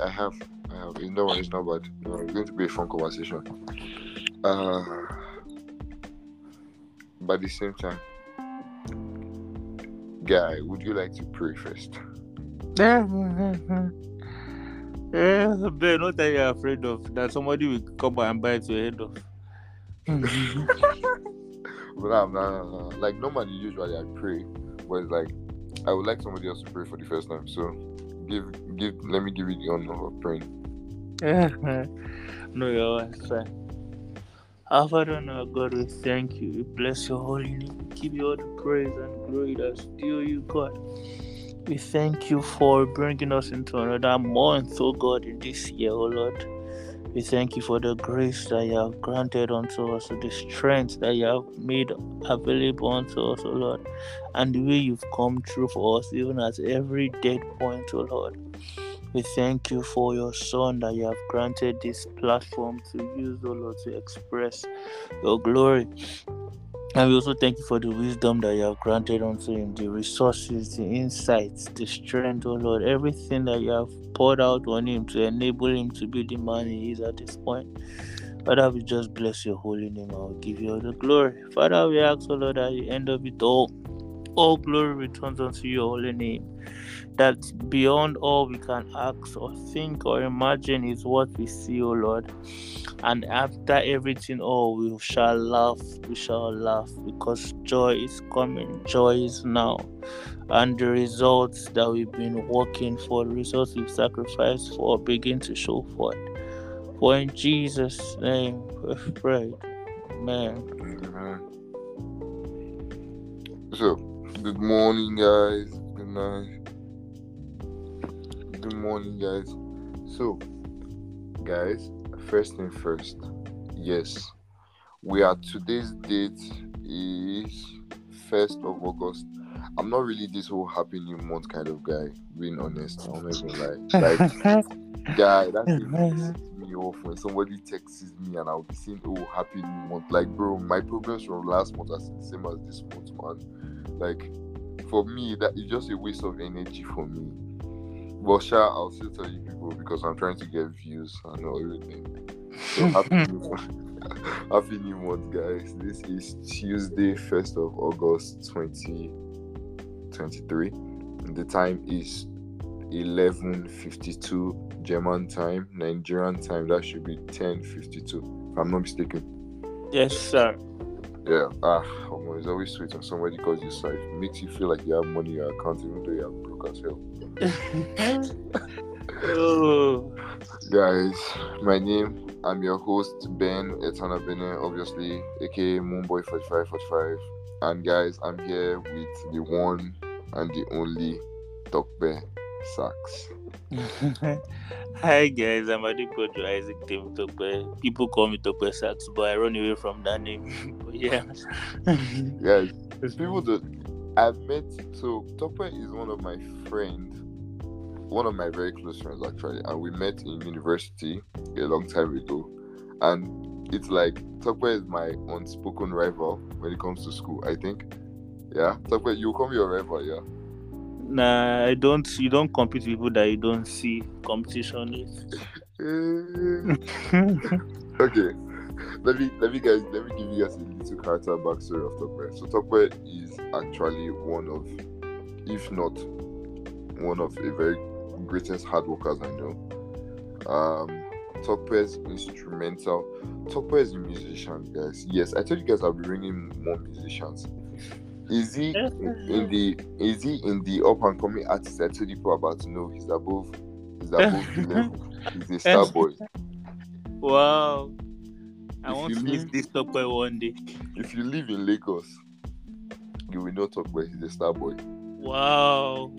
I have. I have. You know, it's not bad. No, it's going to be a fun conversation. Uh, but at the same time, guy, would you like to pray first? Yeah, Ben, what are you afraid of? That somebody will come by and bite your head off. But no, no, no, no. Like normally, usually I pray, but it's like I would like somebody else to pray for the first time. So give, give. Let me give you the honor of praying. no, you're fine. Our Father and our God, we thank you. We bless your holy name. We give you all the praise and glory that's due you, God. We thank you for bringing us into another month, oh God, in this year, oh Lord. We thank you for the grace that you have granted unto us, the strength that you have made available unto us, O Lord, and the way you've come through for us, even at every dead point, O Lord. We thank you for your son that you have granted this platform to use, O Lord, to express your glory. And we also thank you for the wisdom that you have granted unto him, the resources, the insights, the strength, oh Lord, everything that you have poured out on him to enable him to be the man he is at this point. Father, we just bless your holy name. I will give you all the glory. Father, we ask, oh Lord, at the end of it all, all glory returns unto your holy name. That beyond all we can ask or think or imagine is what we see, O Lord. And after everything, all we shall laugh, we shall laugh because joy is coming, joy is now. And the results that we've been working for, the results we've sacrificed for, begin to show forth. For in Jesus' name we pray. Amen. Amen. So, good morning, guys. Good night. Good morning, guys. So, guys, first thing first. Yes, we are today's date is first of August. I'm not really this whole happy new month kind of guy, being honest. I'm not even lie. Like, guy, that's it pisses me off when somebody texts me and I'll be saying, "Oh, happy new month." Like, bro, my problems from last month are the same as this month, man. Like, for me, that is just a waste of energy for me. Well, sure, I'll still tell you people because I'm trying to get views and all everything. So happy new month. happy new month, guys. This is Tuesday, 1st of August 2023. The time is 11:52 German time, Nigerian time. That should be 10:52, if I'm not mistaken. Yes, sir. Yeah, ah, oh, it's always sweet when somebody calls you side. It makes you feel like you have money in your account, even though you are broke as hell. Guys, my name, I'm your host, Ben Etana Bene, obviously, aka Moonboy4545. And guys, I'm here with the one and the only Tope Sax. Hi guys, I'm Adepoju Isaac Tokwe. People call me Tope Sax, but I run away from that name. but yeah. There's people that I've met. So Tope is one of my friends, one of my very close friends actually, and we met in university a long time ago. And it's like Tope is my unspoken rival when it comes to school. I think. Yeah, Tope, you call me your rival, yeah. Nah, I don't. You don't compete with people that you don't see. Competition is. okay, let me let me guys let me give you guys a little character backstory of Tope. So Tope is actually one of, if not one of the very greatest hard workers I know. Um, is instrumental. Tope is a musician, guys. Yes, I told you guys I'll be bringing more musicians. Is he in the is he in the up and coming artist I told you people about to know? He's above he's above the level. He's a star boy. Wow. I If want to meet leave- this Tope one day. If you live in Lagos, you will not talk about he's a star boy. Wow.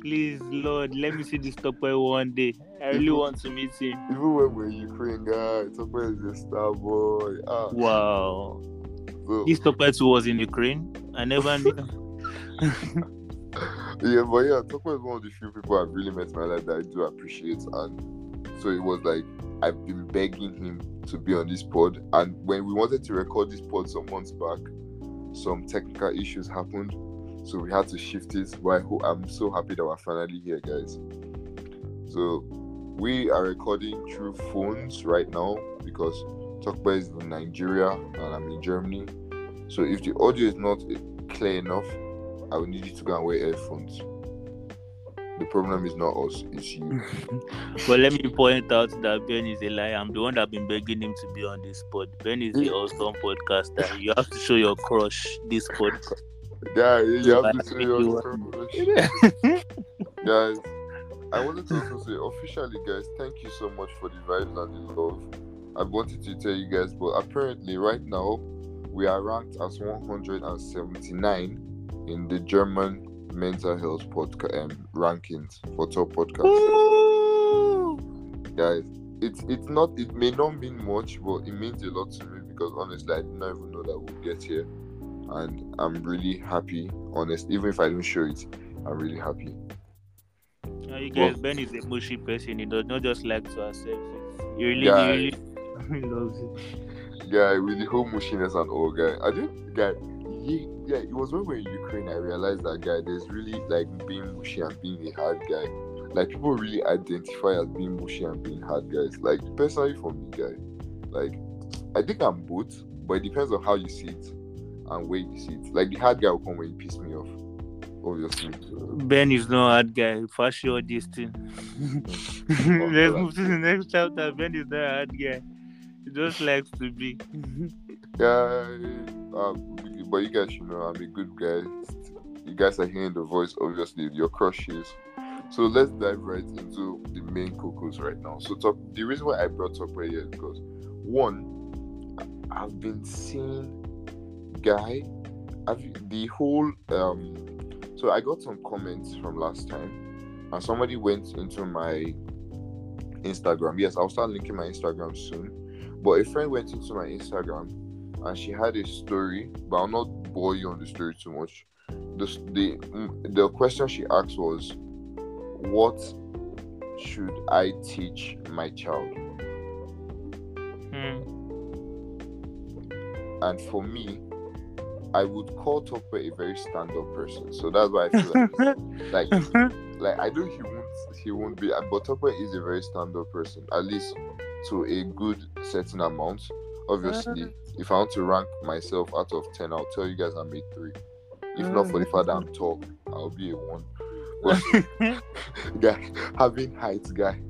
Please, Lord, let me see this Tope one day. I really want to meet him. Even when we're Ukraine guy, Tope is a star boy. Ah, Wow. So, This Tope too was in Ukraine. I never knew. yeah, but yeah, Tope is one of the few people I've really met in my life that I do appreciate, and so it was like I've been begging him to be on this pod, and when we wanted to record this pod some months back, some technical issues happened, so we had to shift it. But I'm so happy that we're finally here, guys. So we are recording through phones right now because Tope is in Nigeria and I'm in Germany. So if the audio is not clear enough, I will need you to go and wear headphones. The problem is not us, it's you. but let me point out that Ben is a liar. I'm the one that I've been begging him to be on this pod. Ben is the awesome podcaster. You have to show your crush this podcast. Yeah, you have to show your crush. guys, I wanted to also say officially, guys, thank you so much for the vibes and the love. I wanted to tell you guys, but apparently, right now, we are ranked as 179 in the German mental health podcast um, rankings for top podcasts. Guys, it's it's not it may not mean much, but it means a lot to me because honestly, I did not even know that we'll get here, and I'm really happy. Honest, even if I don't show it, I'm really happy. Now you guys, Ben is a mushy person. He does not just like to accept it. He really, he really loves it. Guy, with the whole mushiness and all, guy. I did, guy he yeah, it was when we were in Ukraine I realized that guy there's really like being mushy and being a hard guy. Like people really identify as being mushy and being hard guys. Like personally for me, guy, like I think I'm both, but it depends on how you see it and where you see it. Like the hard guy will come when you piss me off. Obviously. Ben is no hard guy. For sure, this thing. Let's move to the next chapter. Ben is not a hard guy. He just likes to be. yeah, um, but you guys should know I'm a good guy. You guys are hearing the voice, obviously, your crushes. So let's dive right into the main cocos right now. So the reason why I brought up here is because one, I've been seeing guy, I've, the whole um. So I got some comments from last time, and somebody went into my Instagram. Yes, I'll start linking my Instagram soon. But a friend went into my Instagram and she had a story, but I'll not bore you on the story too much. The the mm, the question she asked was, "What should I teach my child?" Hmm. And for me, I would call Tope a very stand-up person. So that's why I feel like, like, like I know he won't, he won't be, but Tope is a very stand-up person, at least to a good certain amount. Obviously, mm. if I want to rank myself out of 10, I'll tell you guys I'm a 3. If not for the mm. fact that I'm tall, I'll be a 1. But, guy, having height, guy,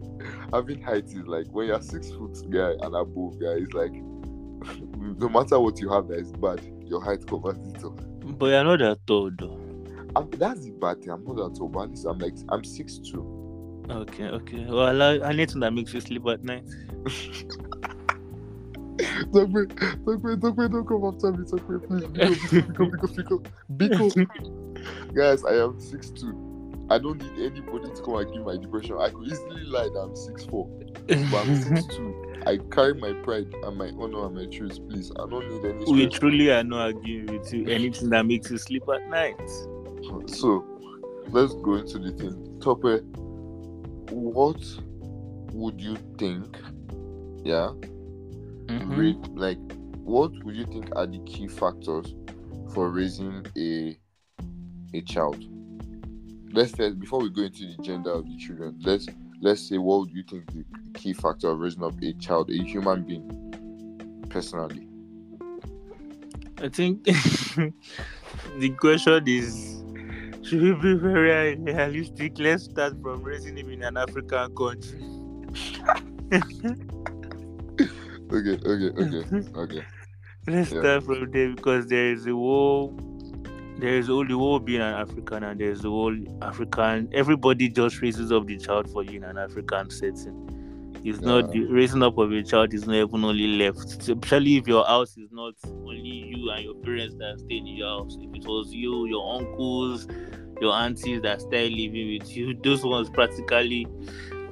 having height is like when you're 6 foot guy and above, guy, it's like no matter what you have that is bad, your height covers it up. But you're not that tall, though. I'm, that's the bad thing. I'm not that tall, but at least I'm like, I'm 6'2. Okay, okay. Well, I, I need to that makes you sleep at night. Zakwe, Zakwe, Zakwe, don't come after me, Zakwe, please. Biko, Biko, Biko, Biko, Biko. Guys, I am 6'2. I don't need anybody to come and give my depression. I could easily lie that I'm 6'4. But I'm 6'2. I carry my pride and my honor and my truth, please. I don't need any. We truly are not arguing with you. Anything that makes you sleep at night. So, let's go into the thing. Tope, what would you think? Yeah, mm-hmm. rate like what would you think are the key factors for raising a a child let's say before we go into the gender of the children let's let's say what would you think the key factor of raising up a child a human being personally i think the question is should we be very realistic let's start from raising him in an african country okay, okay, okay, okay. Let's yeah. start from there because there is a whole, there is only whole being an African, and there's the whole African. Everybody just raises up the child for you in an African setting. It's yeah. not the raising up of a child is not even only left, especially if your house is not only you and your parents that stay in your house. If it was you, your uncles, your aunties that stay living with you, those ones practically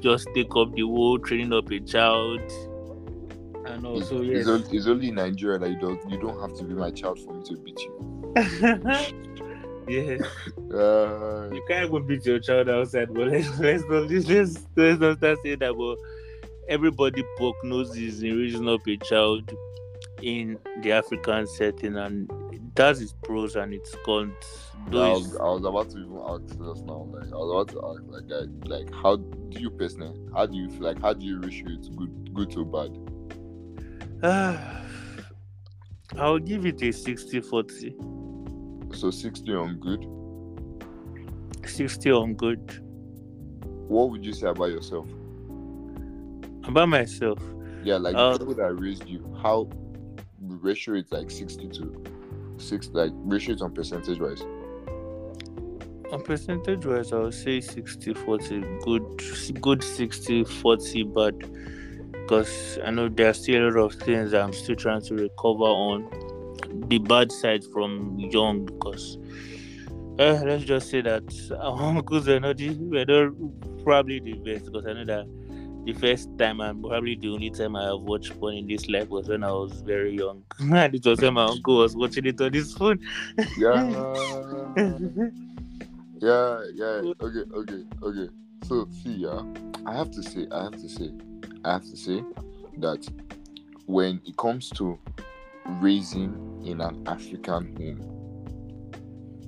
just take up the whole training up a child and also it's, yes. it's, only, it's only in Nigeria that you don't you don't have to be my child for me to beat you. yes. Uh, you can't even beat your child outside, but let's let's not let's, let's not start saying that. But everybody prognosis in raising up a child in the African setting, and it has its pros and its cons. I was, it's- I was about to even ask just now. Like I was about to ask, like, like, how do you personally? How do you feel? Like, how do you ratio it's good, good or bad? I'll give it a 60 40. So sixty on good. 60 on good. What would you say about yourself? About myself, Yeah, like the uh, people that raised you, how ratio it like sixty to six, like ratios on percentage wise. on percentage wise, I would say 60 40. Good, good 60 40, but because I know there are still a lot of things I'm still trying to recover on the bad side from young because uh, let's just say that our uncles were not, were not probably the best because I know that the first time and probably the only time I have watched porn in this life was when I was very young. and it was when my uncle was watching it on his phone. Yeah, yeah, yeah. Okay, okay, okay. So see, yeah, I have to say, I have to say, I have to say that when it comes to raising in an African home,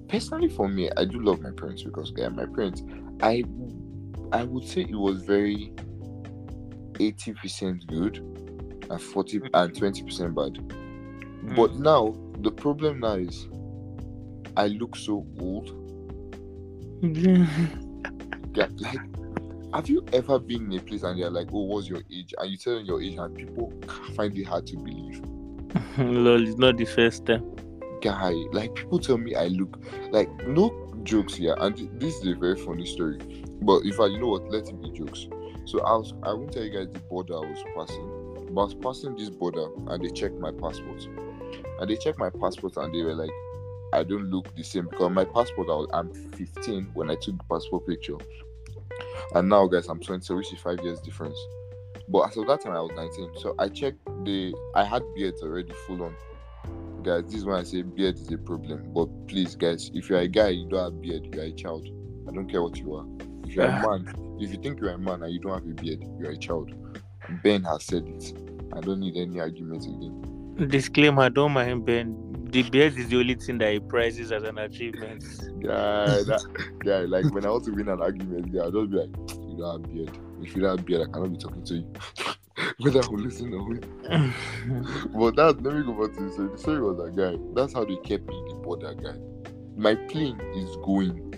personally for me, I do love my parents because yeah, my parents, I, I would say it was very eighty percent good and forty mm. and twenty percent bad. Mm. But now the problem now is, I look so old. Yeah, like, have you ever been in a place and they're like, "Oh, what's your age?" and you tell them your age, and people find it hard to believe. Lol, it's not the first time. Guy, like people tell me I look like no jokes here, and th- this is a very funny story. But if I, you know what, let it be jokes. So I was, I won't tell you guys the border I was passing, but I was passing this border and they checked my passport, and they checked my passport and they were like, I don't look the same because my passport, I was, I'm 15 when I took the passport picture, and now guys I'm 20, so which is five years difference. But as of that time I was 19, so I checked the, I had beards already full on. Guys, this is when I say beard is a problem. But please, guys, if you're a guy, you don't have beard, you're a child. I don't care what you are. If you're a man, if you think you're a man and you don't have a beard, you're a child. Ben has said it. I don't need any argument again. Disclaimer: Don't mind Ben. The beard is the only thing that he prizes as an achievement. Yeah, that guy, like when I want to win an argument, yeah, I'll just be like, you don't have beard. If you don't have beard, I cannot be talking to you. Whether I'm listening or not. But that let me go back to the story. The story was that guy. That's how they kept me the border, guy. My plane is going.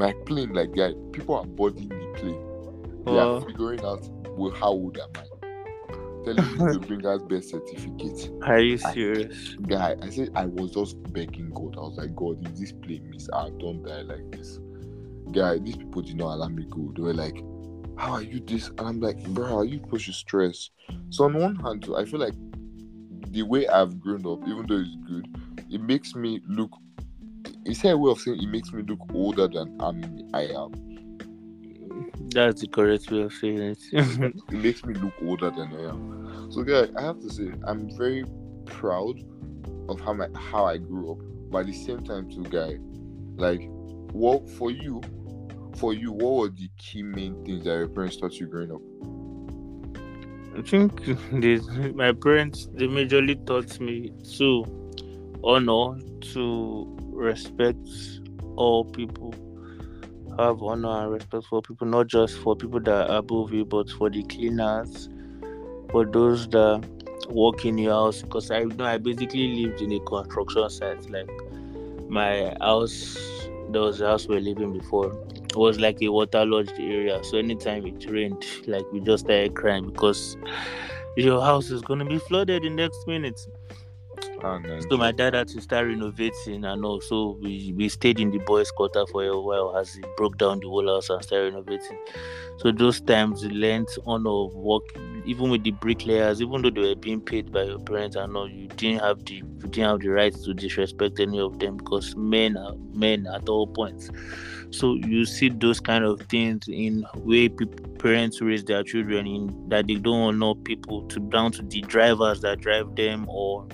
My plane, like guy, people are boarding the plane. They Wow. are oh. figuring out well, how old am I? Telling me to bring us birth certificate. Are you serious? Guy, I said I was just begging God. I was like, God, if this plane miss, I don't die like this. Guy, these people did not allow me go. They were like, How are you this? And I'm like, bro, are you push your stress. So on one hand, I feel like the way I've grown up, even though it's good, it makes me look. Is there a way of saying it makes me look older than I'm, I am? That's the correct way of saying it. It makes me look older than I am. So, guy, I have to say, I'm very proud of how my how I grew up. But at the same time, too, guy, like, what for you? For you, what were the key main things that your parents taught you growing up? I think this, my parents they majorly taught me to honor, to respect all people, have honor and respect for people, not just for people that are above you, but for the cleaners, for those that work in your house. Because I know I basically lived in a construction site. Like my house, there was house we were living before. It was like a waterlogged area. So anytime it rained, like we just started crying because your house is gonna be flooded in next minute. Man. So my dad had to start renovating and also we, we stayed in the boys' quarter for a while as he broke down the whole house and started renovating. So those times you learned honor of work even with the bricklayers, even though they were being paid by your parents and all, you didn't have the you didn't have the right to disrespect any of them because men are men at all points. So you see those kind of things in way peop parents raise their children in that they don't honor people to down to the drivers that drive them or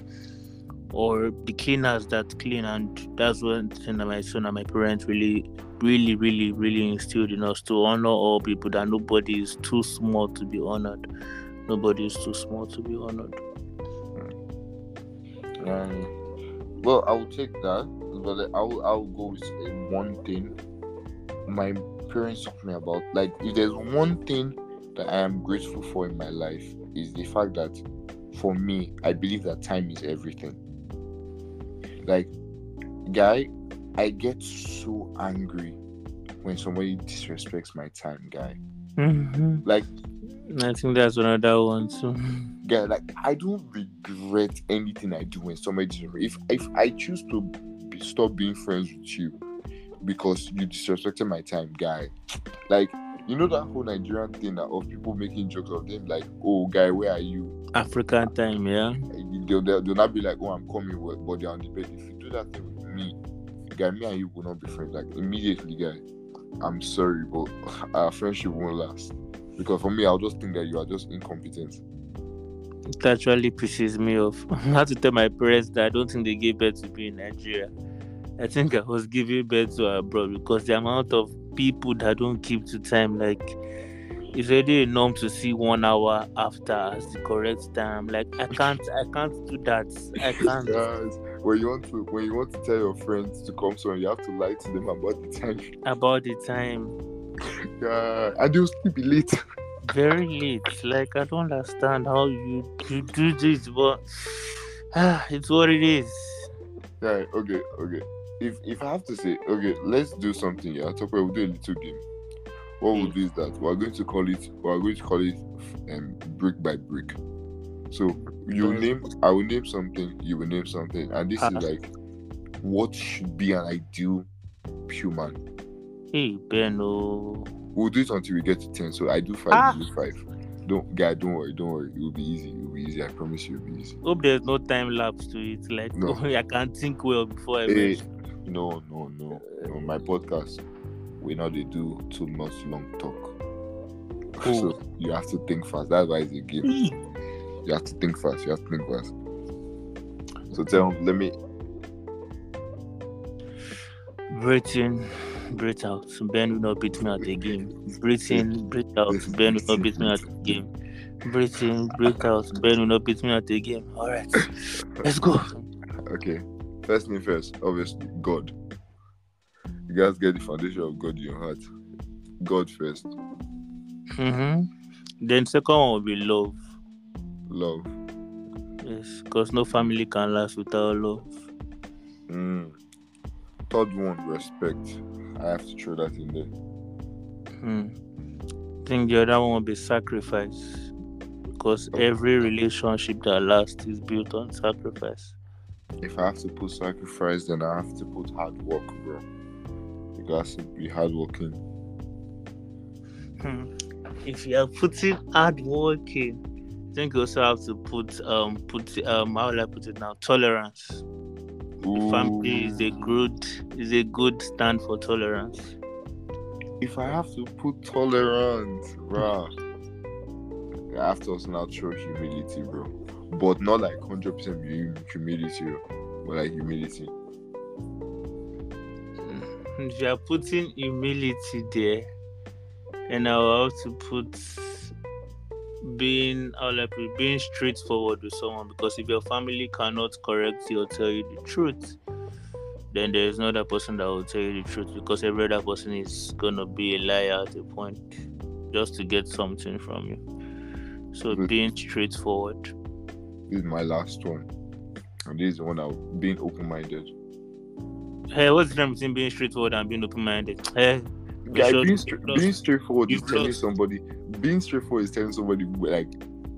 or the cleaners that clean and that's one thing that my son and my parents really really really really instilled in us to honor all people that nobody is too small to be honored nobody is too small to be honored Um, well, I will take that, but I will I will go with uh, one thing. My parents taught me about like if there's one thing that I am grateful for in my life is the fact that for me, I believe that time is everything. Like, guy, I get so angry when somebody disrespects my time, guy. Mhm. Like, I think that's another one too. guy, like I don't regret anything I do when somebody disrespects. If if I choose to be, stop being friends with you because you disrespected my time, guy, like you know that whole Nigerian thing of oh, people making jokes of them, like, oh, guy, where are you? African time, yeah. They'll, they'll, they'll not be like, oh, I'm coming, but they're on the bed. If you do that thing with me, guy, me and you will not be friends. Like immediately, guy, I'm sorry, but our friendship won't last. Because for me, I'll just think that you are just incompetent. It actually pisses me off. I had to tell my parents that I don't think they gave birth to me in Nigeria. I think I was giving birth to abroad because the amount of people that don't keep to time, like it's already a norm to see one hour after as the correct time. Like I can't, I can't do that. I can't. Guys, when you want to when you want to tell your friends to come somewhere, you have to lie to them about the time. About the time, Yeah, and they'll still be late. very late. Like I don't understand how you you do this, but ah, it's what it is. Yeah, okay, okay. If if I have to say, okay, let's do something. Yeah, talk about we'll do a little game. What we'll do is that we're going to call it we're going to call it um brick by brick. So you name I will name something, you will name something, and this is Ah. like what should be an ideal human. Hey Ben, oh. We'll do it until we get to ten. So I do five, Ah. you do five. Don't guy, don't worry, don't worry. It will be easy. It will be easy. I promise you, it will be easy. Hope there's no time lapse to it. Like No. I can't think well before I Hey, no, no, no. On my podcast, we know they do too much long talk. Oh. So you have to think fast. That's why it's a game. You have to think fast. You have to think fast. So tell let me Breathe in, breathe out. Ben will not beat me at the game. Breathe in, breathe out. Ben will not beat me at the game. Breathe in, breathe out. Ben will not beat me at the game. All right, let's go. okay. First thing first, obviously, God. You guys get the foundation of God in your heart. God first. hmm Then second one will be love. Love. Yes, because no family can last without love. Mm. Third one, respect. I have to throw that in there. Hmm. I think the other one will be sacrifice. Because every relationship that lasts is built on sacrifice. If I have to put sacrifice, then I have to put hard work, bro. You guys to be hardworking. Hmm. If you are putting hard work in, I think you also have to put um put um how will I put it now? Tolerance. Family is a good is a good stand for tolerance. If I have to put tolerance, bro, I have to also now throw humility, bro. But not like hundred percent humility, bro, but like humility. If you are putting humility there, and I will have to put being I put being straightforward with someone because if your family cannot correct you or tell you the truth, then there is no other person that will tell you the truth because every other person is gonna be a liar at a point just to get something from you. So being straightforward. This is my last one, and this is the one I'm being open-minded. Hey, what's the difference between being straightforward and being open-minded? Hey, Yeah, sure being, stra- being straightforward is telling somebody. Being straightforward is telling somebody like,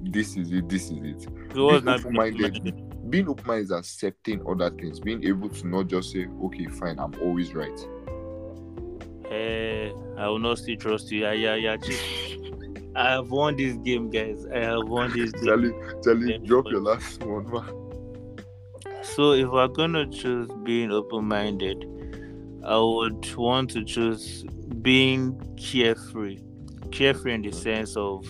this is it, this is it. being open-minded, open-minded. being open-minded is accepting other things. Being able to not just say, okay, fine, I'm always right. Hey, I will not still trust you. Yeah, yeah, yeah. I have won this game, guys. I have won this game. Charlie, Charlie, drop your last one, man. So if we're gonna choose being open-minded, I would want to choose being carefree. Carefree in the sense of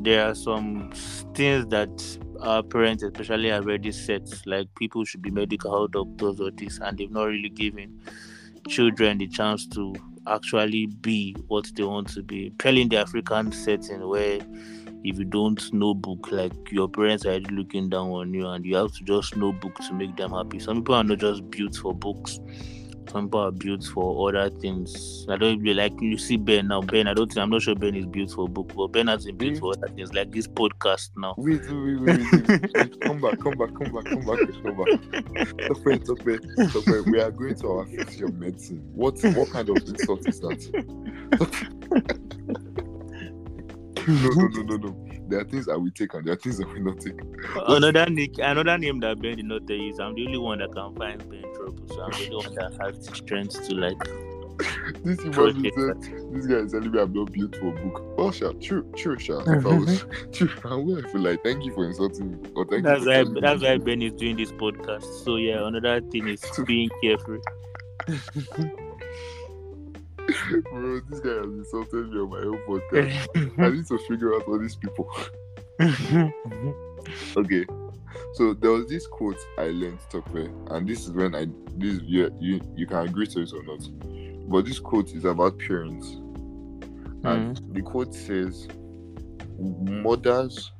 there are some things that our parents especially have already set, like people should be medical doctors or this, and they've not really given children the chance to actually be what they want to be. Purely in the African setting where if you don't know book, like your parents are looking down on you, and you have to just know book to make them happy. Some people are not just built for books. Some people are built for other things. I don't really like you see Ben now. Ben, I don't think I'm not sure Ben is built for book, but Ben has been built for other things like this podcast now. Wait, wait, wait, wait, come back, come back, come back, come back, come back. Stop it, stop it, stop it. We are going to our fifth year medicine. What what kind of insult is that? no, no, no, no, no. There are things that we take and there are things that we not take. Another nick, another name that Ben did not tell you is I'm the only one that can find Ben trouble. So I'm the only one that has the strength to like. this human said, this guy is telling me I'm not built for a book. Oh, sure, true, true, sure. If I was true, I would feel like thank you for insulting me. Or thank That's you why for that's why Ben is doing this podcast. So yeah, another thing is being careful. Bro, this guy has insulted me on my own podcast. I need to figure out all these people. Okay, so there was this quote I learned Tope, and this is when I this you you, you can agree to it or not. But this quote is about parents, and mm. the quote says, "Mothers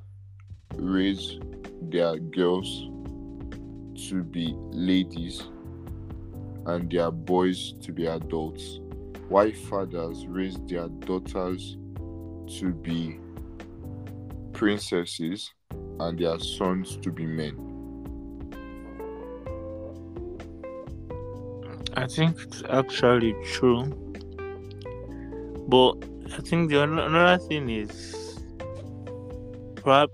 raise their girls to be ladies, and their boys to be adults, while fathers raise their daughters to be princesses." and their sons to be men. I think it's actually true. But I think the ano- another thing is perhaps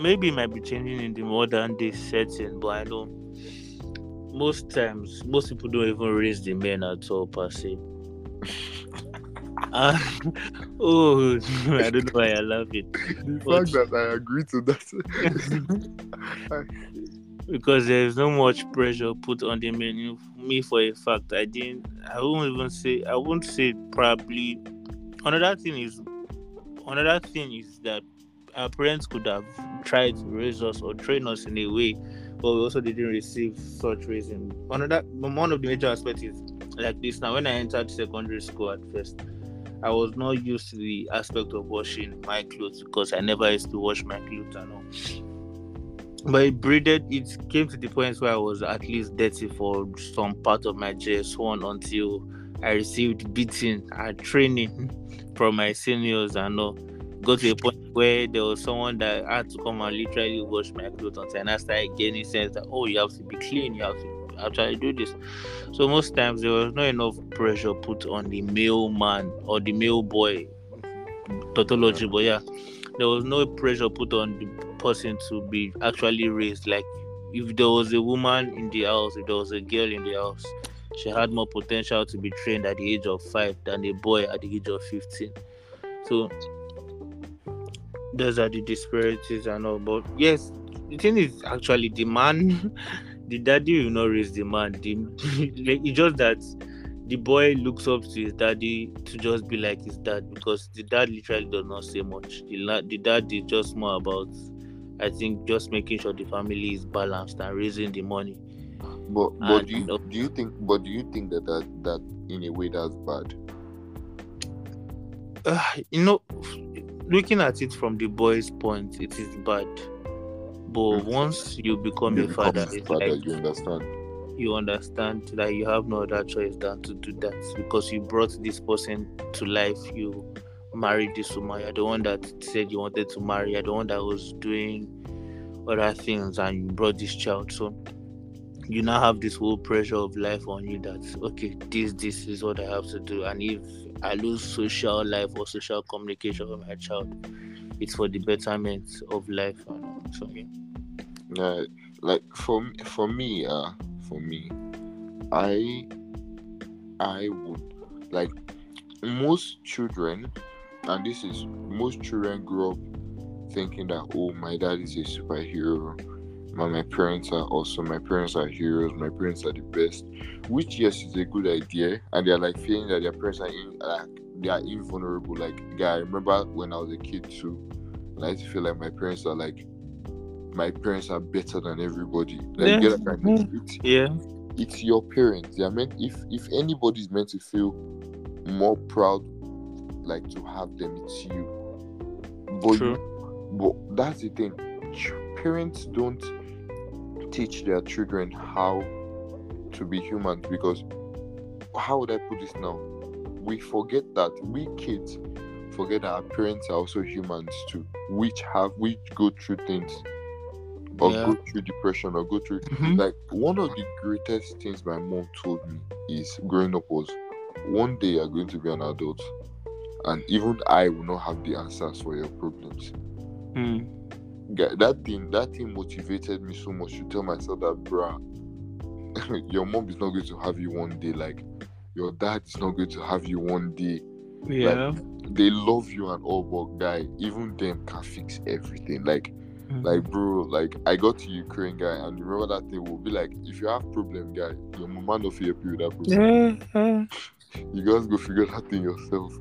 maybe it might be changing in the modern day setting, but I know most times most people don't even raise the men at all per se. Uh, oh, I don't know why I love it. The But- fact that I agree to that. because there's no much pressure put on the menu Me for a fact, I didn't. I won't even say. I won't say probably. Another thing is, another thing is that our parents could have tried to raise us or train us in a way, but we also didn't receive such raising. Another one of the major aspects is like this. Now, when I entered secondary school at first, I was not used to the aspect of washing my clothes because I never used to wash my clothes and all but it breeded it came to the point where I was at least dirty for some part of my JS1 until I received beating and training from my seniors and all. Got to a point where there was someone that had to come and literally wash my clothes until I started gaining sense that oh you have to be clean, you have to actually do this. So most times there was not enough pressure put on the male man or the male boy tautology, but yeah, there was no pressure put on the person to be actually raised. Like if there was a woman in the house, if there was a girl in the house, she had more potential to be trained at the age of five than a boy at the age of fifteen. So those are the disparities and all. But yes, the thing is actually the man, the daddy will not raise the man. The, like, it's just that the boy looks up to his daddy to just be like his dad because the dad literally does not say much. The, the dad is just more about, I think, just making sure the family is balanced and raising the money. But but And, do you, uh, do you think but do you think that, that that in a way that's bad? Uh, you know, looking at it from the boy's point, it is bad. But Okay. once you become You a become father, it's father, like you understand. you understand that you have no other choice than to do that because you brought this person to life. You married this woman. You're the one that said you wanted to marry. You're the one that was doing other things, and you brought this child. So you now have this whole pressure of life on you. That okay, this this is what I have to do, and if I lose social life or social communication with my child, it's for the betterment of life. And all. so yeah. Like for for me, uh, for me, I, I would like most children, and this is most children grow up thinking that oh, my dad is a superhero, my my parents are awesome, my parents are heroes, my parents are the best, which yes is a good idea, and they're like feeling that their parents are in, like they are invulnerable. Like yeah, I remember when I was a kid too, and I used to feel like my parents are like my parents are better than everybody. Like, Yeah. you get that kind of it's, Yeah. it's your parents. They are meant if if anybody's meant to feel more proud, like to have them, it's you. But True. But that's the thing. Parents don't teach their children how to be human because how would I put this now? We forget that we kids forget that our parents are also humans too, which have which go through things or Yeah. go through depression or go through Mhm. like one of the greatest things my mom told me is growing up was one day you're going to be an adult and even I will not have the answers for your problems. Mm. That thing that thing motivated me so much to tell myself that bruh your mom is not going to have you one day like your dad is not going to have you one day Yeah. they love you and all but guy even them can fix everything like Mhm. like bro like i got to ukraine guy and remember that thing will be like if you have problem guy your mama no fit help you with that problem yeah. yeah. you guys go figure that thing yourself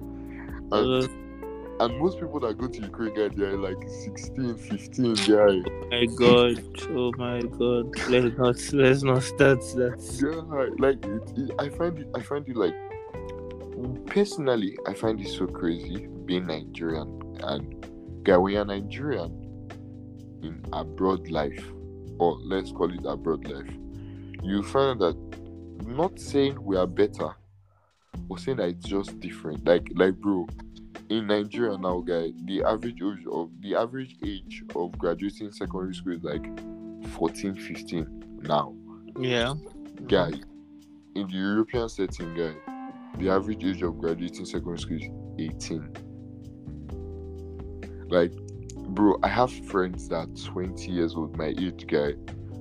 and, Uh, and most people that go to ukraine guy they're like 16 15 guy my God. Oh my God. Let's not let's not start that. yeah like it, it, i find it i find it like personally i find it so crazy being nigerian and guy we are nigerian in abroad life or let's call it abroad life you find that not saying we are better but saying that it's just different like like bro in nigeria now guy the average age of the average age of graduating secondary school is like 14 15 now Yeah. guy in the european setting guy the average age of graduating secondary school is 18 like bro i have friends that are 20 years old my age guy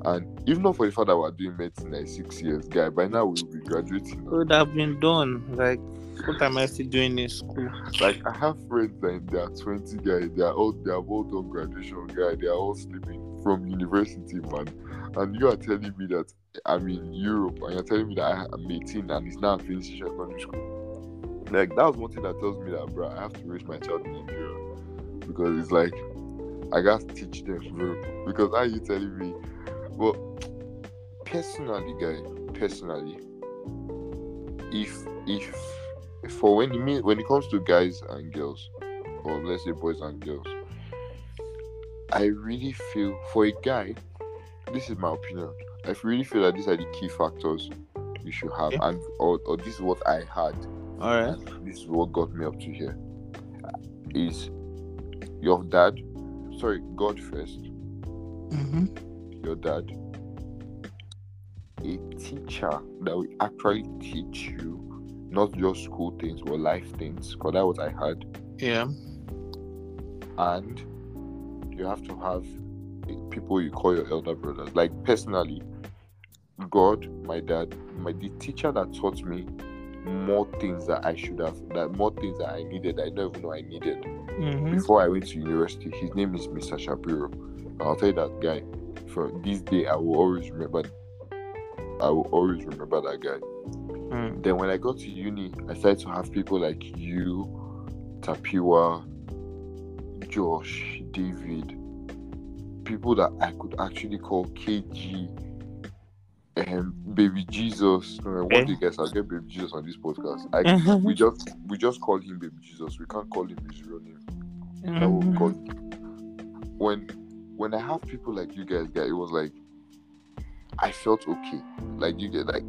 and even not for the fact that we're doing medicine like six years guy by now we'll be graduating Would have been done. Like, what am I still doing in school? like i have friends that in their 20 guy they are all they are all done graduation guy they are all sleeping from university man. And you are telling me that i'm in europe and you're telling me that I- i'm 18 and it's now finishing secondary school. Like that's one thing that tells me that bro i have to raise my child in nigeria. Because it's like i gotta teach them bro. Because how you telling me but personally guy personally if if for when it mean when it comes to guys and girls or let's say boys and girls i really feel for a guy this is my opinion i really feel that these are the key factors you should have Okay. and or, or this is what i had All right. this is what got me up to here is your dad sorry god first Mm-hmm. your dad a teacher that will actually teach you not just school things but life things because that was i had Yeah. and you have to have people you call your elder brothers like personally god my dad my the teacher that taught me more things that i should have that more things that i needed i don't even know i needed Mm-hmm. before I went to university. His name is Mr. Shapiro. I'll tell you that guy. For this day, I will always remember. I will always remember that guy. Mm. Then when I got to uni, I started to have people like you, Tapiwa, Josh, David, people that I could actually call KG, and Baby Jesus. No, one Okay. day, guys, I'll get Baby Jesus on this podcast. I, we just we just call him Baby Jesus. We can't call him his real name. Mhm. call when when I have people like you guys, guys, it was like I felt okay. Like you get like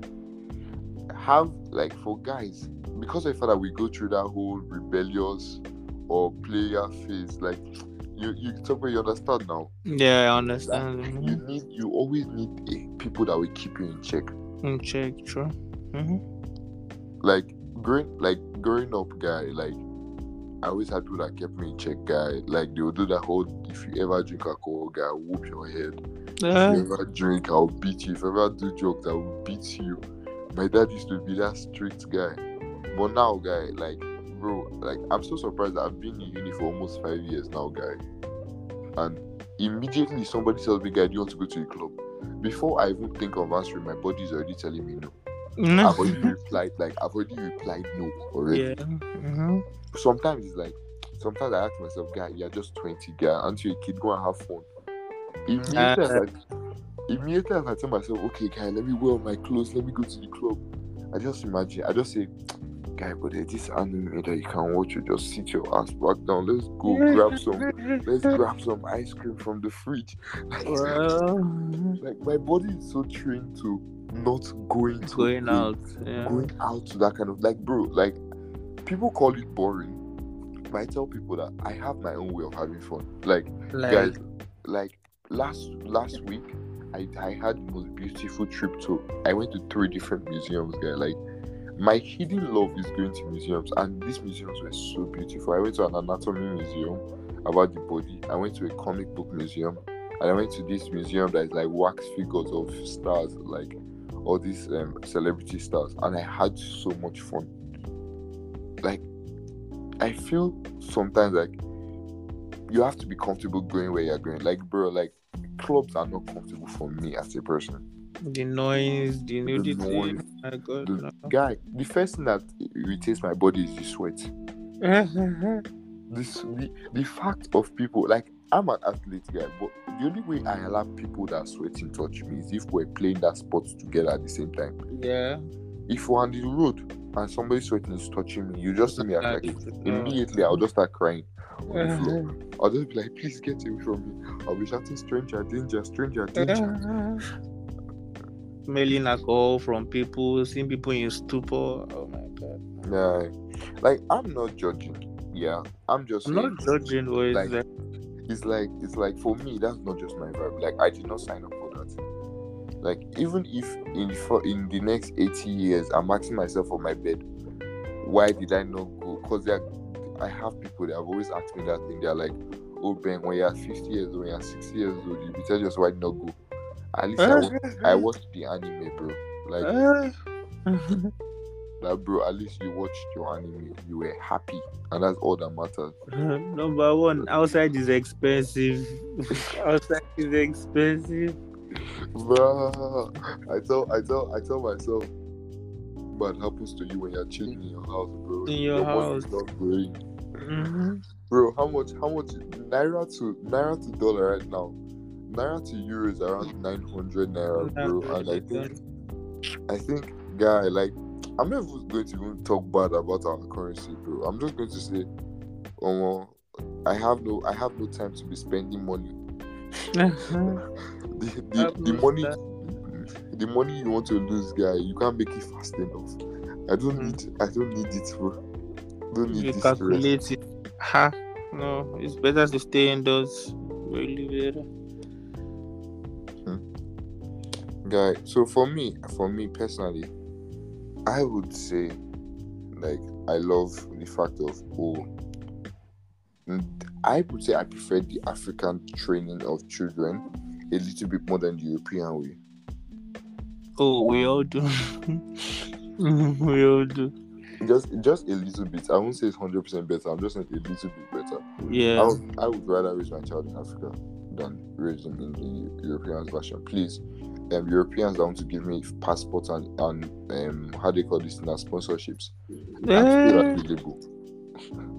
have like for guys because I felt that we go through that whole rebellious or player phase. Like you you talk about you understand now. Yeah, I understand. You Mhm. need you always need a, people that will keep you in check. In Check, true. Mm-hmm. Like growing like growing up, guy. Like I always had people that kept me in check, guy. Like they would do that whole if you ever drink alcohol, guy, I'll whoop your head. If Uh, you ever drink, I'll beat you. If you ever do jokes, I will beat you. My dad used to be that strict guy. But now, guy, like, bro, like, I'm so surprised that I've been in uni for almost five years now, guy. And immediately somebody tells me, guy, do you want to go to the club? Before I even think of answering, my body's already telling me no. no. I've already replied, like, I've already replied no already. yeah. Mm-hmm. Sometimes it's like, sometimes I ask myself, guy, you're just 20, guy. Aren't you a kid? Go and have fun. Immediately, Uh, immediately as I tell myself, okay, guy, let me wear my clothes, let me go to the club. I just imagine, I just say, guy, but there's this anime that you can watch. You just sit your ass back down. Let's go grab some. Let's grab some ice cream from the fridge. Well, like my body is so trained to not going to going play, out. Yeah. going out to that kind of like, bro. Like people call it boring, but I tell people that I have my own way of having fun. Like Like, guys like last last week I, I had the most beautiful trip to I went to three different museums guy. Like my hidden love is going to museums and these museums were so beautiful. I went to an anatomy museum about the body. I went to a comic book museum and I went to this museum that is like wax figures of stars like all these um, celebrity stars and I had so much fun. Like I feel sometimes like you have to be comfortable going where you're going. Like, bro, like clubs are not comfortable for me as a person. the noise, the nudity. noise, My God, The guy, the first thing that irritates my body is the sweat. This the, the fact of people like I'm an athlete guy, but the only way I allow people that are sweating touch me is if we're playing that sport together at the same time. yeah. If we're on the road and somebody sweating is touching me, you just see me like immediately I'll just start crying. on the floor. I'll just be like, please get away from me. I'll be shouting stranger danger, stranger danger. Smelling alcohol from people, seeing people in stupor. Oh my god. Yeah. Like I'm not judging. Yeah. I'm just I'm not judging what is like, that. it's like it's like for me that's not just my vibe. Like I did not sign up. Like even if in for in the next 80 years I'm asking myself on my bed, why did I not go? Because I have people that have always asked me that thing. They're like, oh Ben, when you're 50 years old, when you're 60 years old, you tell yourself why not go. At least I, wa- I watched the anime, bro. Like that, bro. At least you watched your anime. You were happy, and that's all that matters. Number one, outside is expensive. outside is expensive. Bro, I tell, I tell, I tell myself, what happens to you when you're chilling in your house, bro? In your is house. Mhm. bro. How much? How much? Naira to naira to dollar right now. Naira to euro is around nine hundred naira, bro. And I think, I think, guy, like, I'm not going to even talk bad about our currency, bro. I'm just going to say, um, I have no, I have no time to be spending money. The the, the money, the money you want to lose, guy, you can't make it fast enough. I don't Mm. need, I don't need it, bro. Don't need you this calculate it. Ha. No, it's better to stay indoors. Really better. guy so for me for me personally i would say like i love the fact of oh i would say i prefer the african training of children a little bit more than the european way Oh, we all do. we all do. just just a little bit i won't say it's 100% better i'm just saying a little bit better I, Yeah. would, I would rather raise my child in africa than raise him in the european version please um, Europeans that want to give me passports and, and um, how they call this now sponsorships. I'm still Eh, available.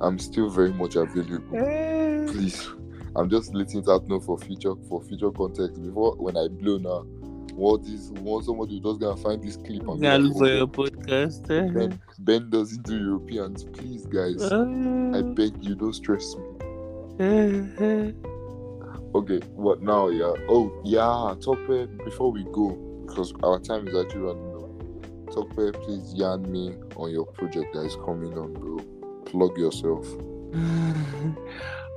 I'm still very much available. eh. Please, I'm just letting it out now for future for future context. Before when I blow now, what is what somebody just gonna find this clip and Gonna like, for "Oh, your podcast. eh? Ben, ben doesn't do Europeans. Please, guys, I Uh, beg you, don't stress me. eh, eh. Okay, what now? Yeah. Oh, yeah. Tope, before we go, because our time is actually running out. Tope, please yarn me on your project that is coming on, bro. Plug yourself.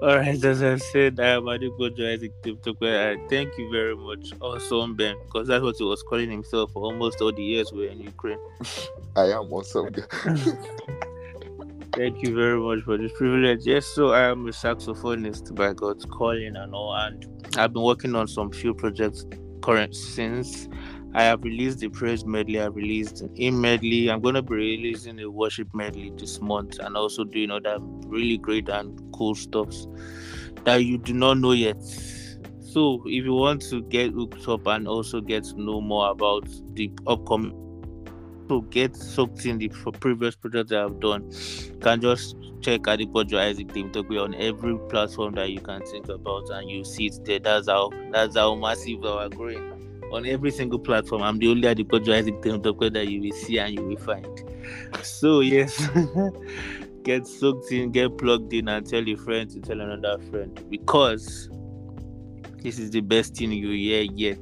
All right, as I said, I am Adepoju Isaac TikTok. And thank you very much, awesome Ben, because that's what he was calling himself for almost all the years we were in Ukraine. I am awesome. Thank you very much for this privilege. Yes, so I am a saxophonist by God's calling and all, and I've been working on some few projects current since I have released the praise medley, I've released in medley. I'm gonna be releasing a worship medley this month and also doing other really great and cool stuffs that you do not know yet. So if you want to get hooked up and also get to know more about the upcoming to get soaked in the previous projects that I've done, you can just check Adepoju Isaac Temitope on every platform that you can think about and you see it there. That's how that's how massive we are growing. On every single platform. I'm the only Adepoju Isaac that you will see and you will find. So yes, get soaked in, get plugged in, and tell your friend to tell another friend because this is the best thing you hear yet.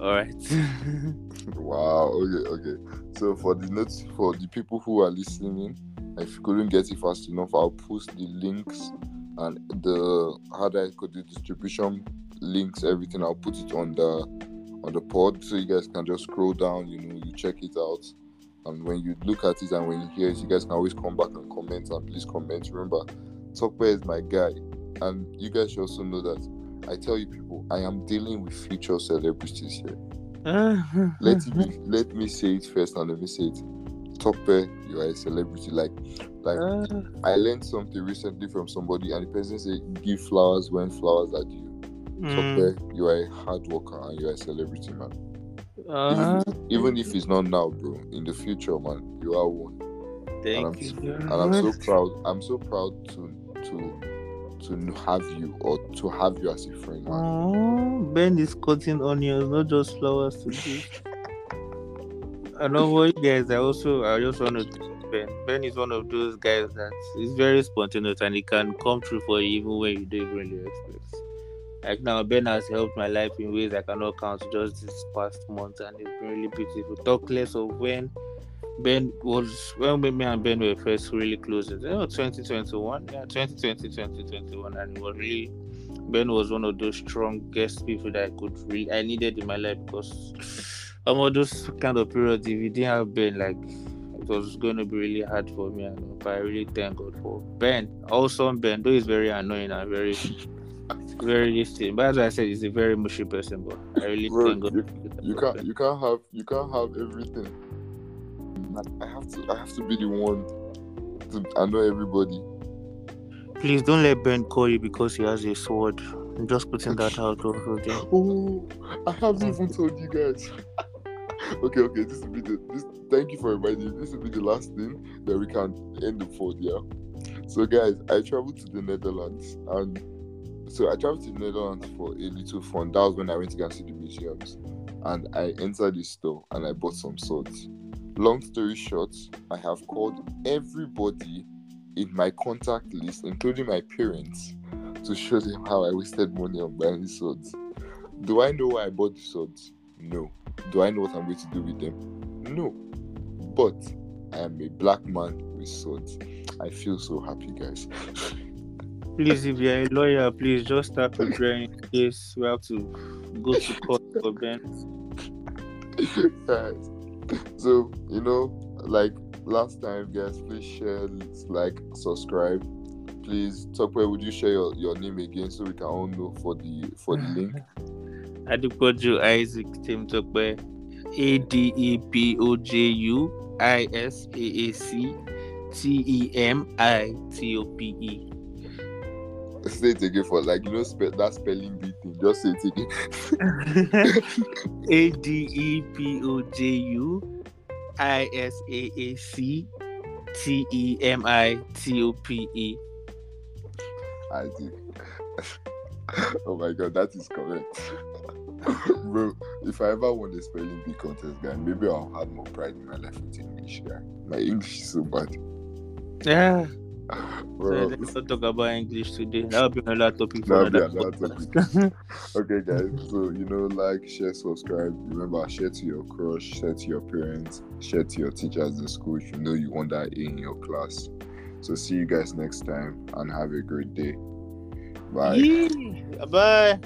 All right. wow. Okay. Okay. So for the notes for the people who are listening, if you couldn't get it fast enough, I'll post the links and the how do I call the distribution links, everything. I'll put it on the on the pod so you guys can just scroll down. You know, you check it out. And when you look at it and when you hear it, you guys can always come back and comment. And please comment. Remember, Tope is my guy. And you guys should also know that I tell you people, I am dealing with future celebrities here. let me let me say it first and let me say it. Tope, you are a celebrity. Like like uh, I learned something recently from somebody and the person said give flowers when flowers are due. Mm. You are a hard worker and you are a celebrity man. Uh, even, even, if it's not now, bro, in the future, man, you are one. Thank and you. And I'm so proud. I'm so proud to to to have you or to have you as a friend. Man. Oh, ben is cutting onions, not just flowers today. I know what you guys. I also I just want to Ben. Ben is one of those guys that is very spontaneous and he can come through for you even when you don't really expect. Like now, Ben has helped my life in ways I cannot count just this past month, and it's been really beautiful. Talk less of when Ben was when me and Ben were first really close. You know, 2021, yeah, 2020, 2021, and it was really Ben was one of those strongest people that I could really I needed in my life because some of those kind of periods, if you didn't have Ben, like it was going to be really hard for me. but I really thank God for Ben. Also, Ben, though he's very annoying and very, very listening. But as I said, he's a very mushy person. But I really Bro, thank God. You, you can't, you can't have, you can't have everything. I have to I have to be the one to annoy everybody. Please don't let Ben call you because he has a sword. I'm just putting that out also there. Oh, I haven't even told you guys. okay, okay, this will be the this thank you for reminding me. This will be the last thing that we can end the pod, yeah. So guys, I traveled to the Netherlands and so I traveled to the Netherlands for a little fun. That was when I went to go see the museums. And I entered the store and I bought some swords long story short, I have called everybody in my contact list, including my parents, to show them how I wasted money on buying swords. Do I know why I bought the swords? No. Do I know what I'm going to do with them? No. But I am a black man with swords. I feel so happy, guys. please, if you're a lawyer, please just start preparing in case we have to go to court for Ben. so you know, like last time, guys, please share, like, subscribe. Please, Tope, would you share your, your name again so we can all know for the for the link? Adepoju Isaac Tim Tokwe, A D E P O J U I S A A C T E M I T O P E. Say it again for like you know spe- that spelling bee thing. Just say it again. A D E P O J U I S A A C T E M I T O P E. I did. oh my god, that is correct. Bro, if I ever won the spelling bee contest, guy, maybe I'll have more pride in my life with English, guy. My English is so bad. Yeah. Bro. So let's not talk about English today. That'll be another topic for another, another topic. okay, guys. So you know, like, share, subscribe. Remember, share to your crush, share to your parents, share to your teachers in school if you know you want that A in your class. So see you guys next time and have a great day. Bye. Bye.